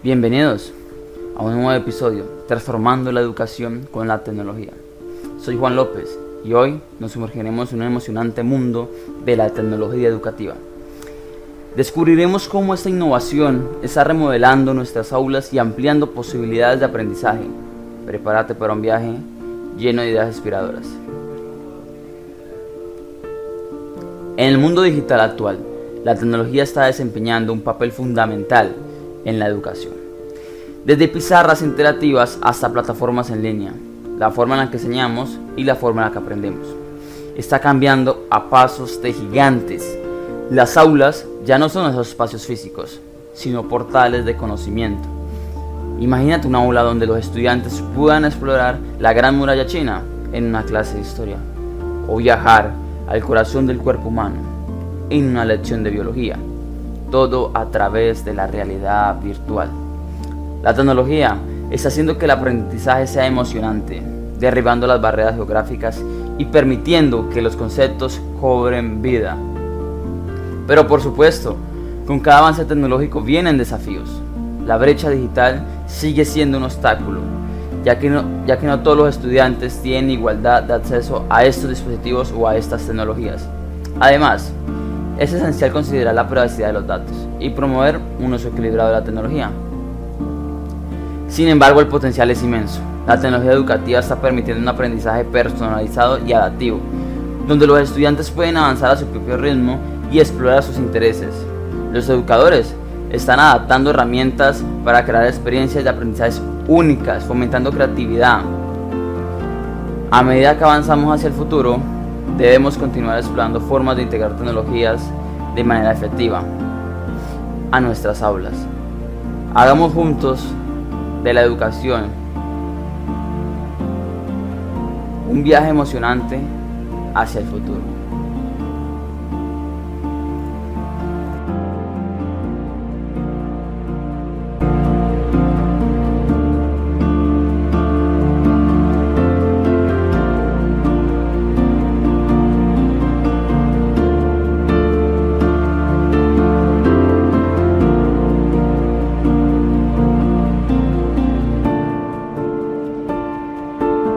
Bienvenidos a un nuevo episodio Transformando la Educación con la Tecnología. Soy Juan López y hoy nos sumergiremos en un emocionante mundo de la tecnología educativa. Descubriremos cómo esta innovación está remodelando nuestras aulas y ampliando posibilidades de aprendizaje. Prepárate para un viaje lleno de ideas inspiradoras. En el mundo digital actual, la tecnología está desempeñando un papel fundamental en la educación. Desde pizarras interactivas hasta plataformas en línea, la forma en la que enseñamos y la forma en la que aprendemos. Está cambiando a pasos de gigantes. Las aulas ya no son esos espacios físicos, sino portales de conocimiento. Imagínate una aula donde los estudiantes puedan explorar la gran muralla china en una clase de historia, o viajar al corazón del cuerpo humano en una lección de biología, todo a través de la realidad virtual. La tecnología está haciendo que el aprendizaje sea emocionante, derribando las barreras geográficas y permitiendo que los conceptos cobren vida. Pero por supuesto, con cada avance tecnológico vienen desafíos. La brecha digital sigue siendo un obstáculo, ya que, no, ya que no todos los estudiantes tienen igualdad de acceso a estos dispositivos o a estas tecnologías. Además, es esencial considerar la privacidad de los datos y promover un uso equilibrado de la tecnología. Sin embargo, el potencial es inmenso. La tecnología educativa está permitiendo un aprendizaje personalizado y adaptivo, donde los estudiantes pueden avanzar a su propio ritmo y explorar sus intereses. Los educadores están adaptando herramientas para crear experiencias de aprendizaje únicas, fomentando creatividad. A medida que avanzamos hacia el futuro, debemos continuar explorando formas de integrar tecnologías de manera efectiva a nuestras aulas. Hagamos juntos de la educación un viaje emocionante hacia el futuro.